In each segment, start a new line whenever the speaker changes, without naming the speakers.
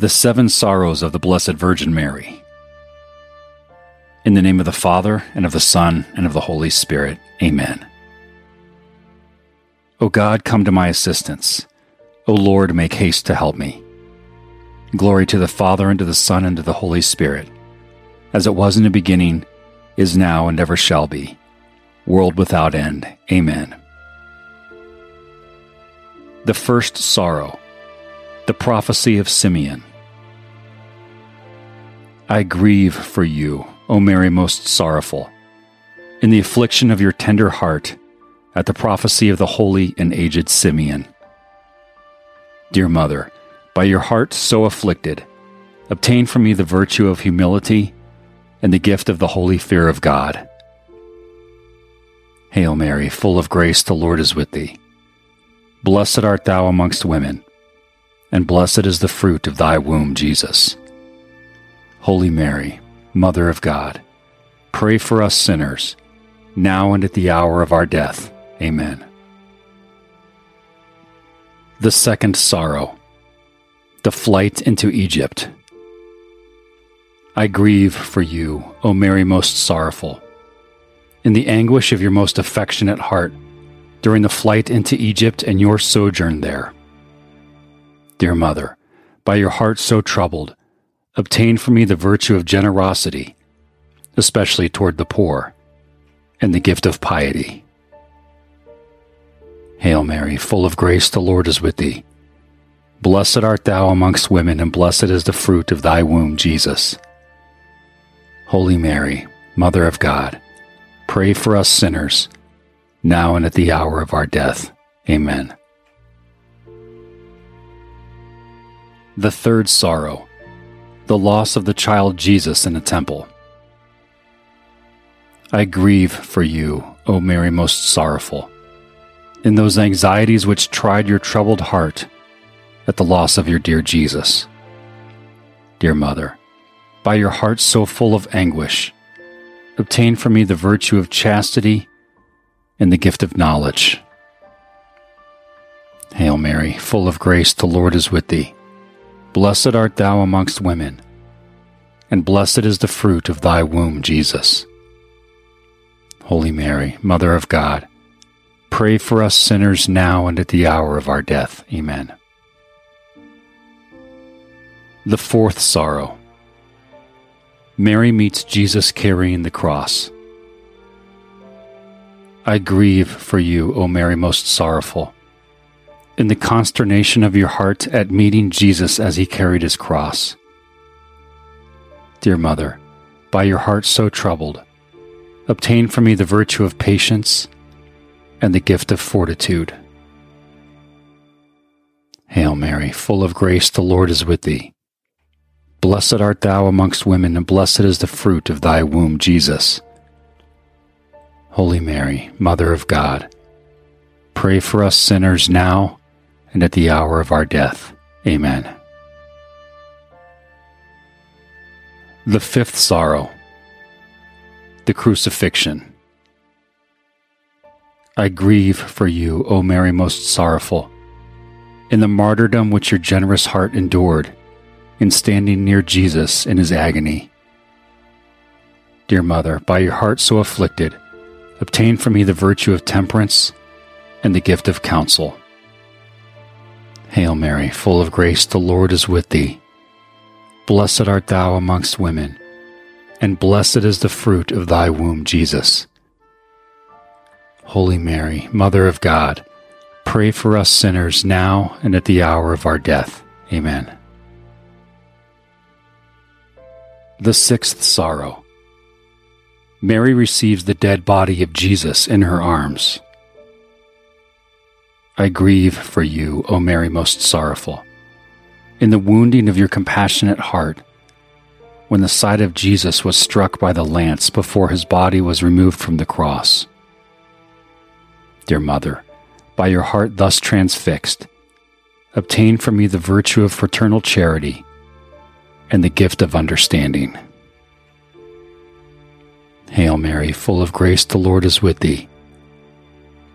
The Seven Sorrows of the Blessed Virgin Mary. In the name of the Father, and of the Son, and of the Holy Spirit. Amen. O God, come to my assistance. O Lord, make haste to help me. Glory to the Father, and to the Son, and to the Holy Spirit, as it was in the beginning, is now, and ever shall be, world without end. Amen. The First Sorrow. The Prophecy of Simeon. I grieve for you, O Mary most sorrowful, in the affliction of your tender heart, at the prophecy of the holy and aged Simeon. Dear Mother, by your heart so afflicted, obtain for me the virtue of humility and the gift of the holy fear of God. Hail Mary, full of grace, the Lord is with thee. Blessed art thou amongst women, and blessed is the fruit of thy womb, Jesus. Holy Mary, Mother of God, pray for us sinners, now and at the hour of our death. Amen. The Second Sorrow The Flight into Egypt. I grieve for you, O Mary most sorrowful. In the anguish of your most affectionate heart, during the flight into Egypt and your sojourn there. Dear Mother, by your heart so troubled, obtain for me the virtue of generosity, especially toward the poor, and the gift of piety. Hail Mary, full of grace, the Lord is with thee. Blessed art thou amongst women, and blessed is the fruit of thy womb, Jesus. Holy Mary, Mother of God, pray for us sinners, now and at the hour of our death. Amen. The Third Sorrow the loss of the child Jesus in the temple. I grieve for you, O Mary most sorrowful, in those anxieties which tried your troubled heart at the loss of your dear Jesus. Dear Mother, by your heart so full of anguish, obtain for me the virtue of chastity and the gift of knowledge. Hail Mary, full of grace, the Lord is with thee. Blessed art thou amongst women, and blessed is the fruit of thy womb, Jesus. Holy Mary, Mother of God, pray for us sinners now and at the hour of our death. Amen. The fourth sorrow. Mary meets Jesus carrying the cross. I grieve for you, O Mary most sorrowful in the consternation of your heart at meeting Jesus as he carried his cross. Dear Mother, by your heart so troubled, obtain for me the virtue of patience and the gift of fortitude. Hail Mary, full of grace, the Lord is with thee. Blessed art thou amongst women, and blessed is the fruit of thy womb, Jesus. Holy Mary, Mother of God, pray for us sinners now and at the hour of our death. Amen. The fifth sorrow, the crucifixion. I grieve for you, O Mary most sorrowful, in the martyrdom which your generous heart endured in standing near Jesus in his agony. Dear Mother, by your heart so afflicted, obtain for me the virtue of temperance and the gift of counsel. Hail Mary, full of grace, the Lord is with thee. Blessed art thou amongst women, and blessed is the fruit of thy womb, Jesus. Holy Mary, Mother of God, pray for us sinners now and at the hour of our death. Amen. The sixth sorrow. Mary receives the dead body of Jesus in her arms. I grieve for you, O Mary most sorrowful, in the wounding of your compassionate heart, when the side of Jesus was struck by the lance before his body was removed from the cross. Dear Mother, by your heart thus transfixed, obtain for me the virtue of fraternal charity and the gift of understanding. Hail Mary, full of grace, the Lord is with thee.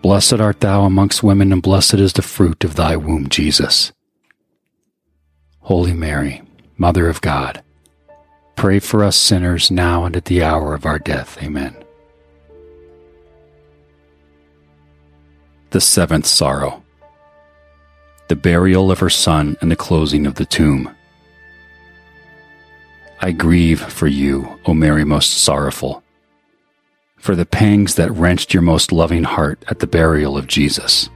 Blessed art thou amongst women, and blessed is the fruit of thy womb, Jesus. Holy Mary, Mother of God, pray for us sinners now and at the hour of our death. Amen. The seventh sorrow the burial of her son and the closing of the tomb. I grieve for you, O Mary most sorrowful, for the pangs that wrenched your most loving heart at the burial of Jesus.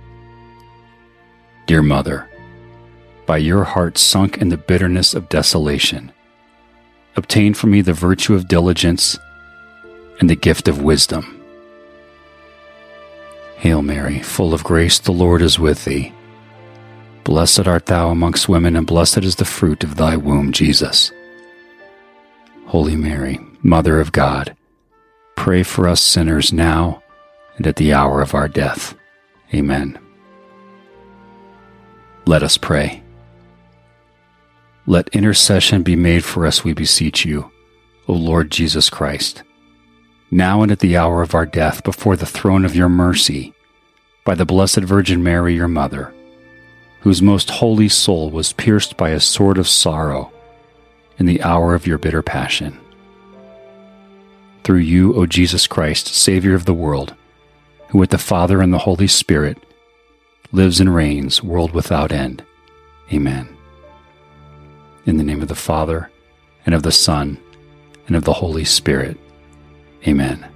Dear Mother, by your heart sunk in the bitterness of desolation, obtain for me the virtue of diligence and the gift of wisdom. Hail Mary, full of grace, the Lord is with thee. Blessed art thou amongst women, and blessed is the fruit of thy womb, Jesus. Holy Mary, Mother of God, pray for us sinners now and at the hour of our death. Amen. Let us pray. Let intercession be made for us, we beseech you, O Lord Jesus Christ, now and at the hour of our death before the throne of your mercy, by the Blessed Virgin Mary, your Mother, whose most holy soul was pierced by a sword of sorrow in the hour of your bitter passion. Through you, O Jesus Christ, Savior of the world, who with the Father and the Holy Spirit lives and reigns, world without end. Amen. In the name of the Father, and of the Son, and of the Holy Spirit. Amen.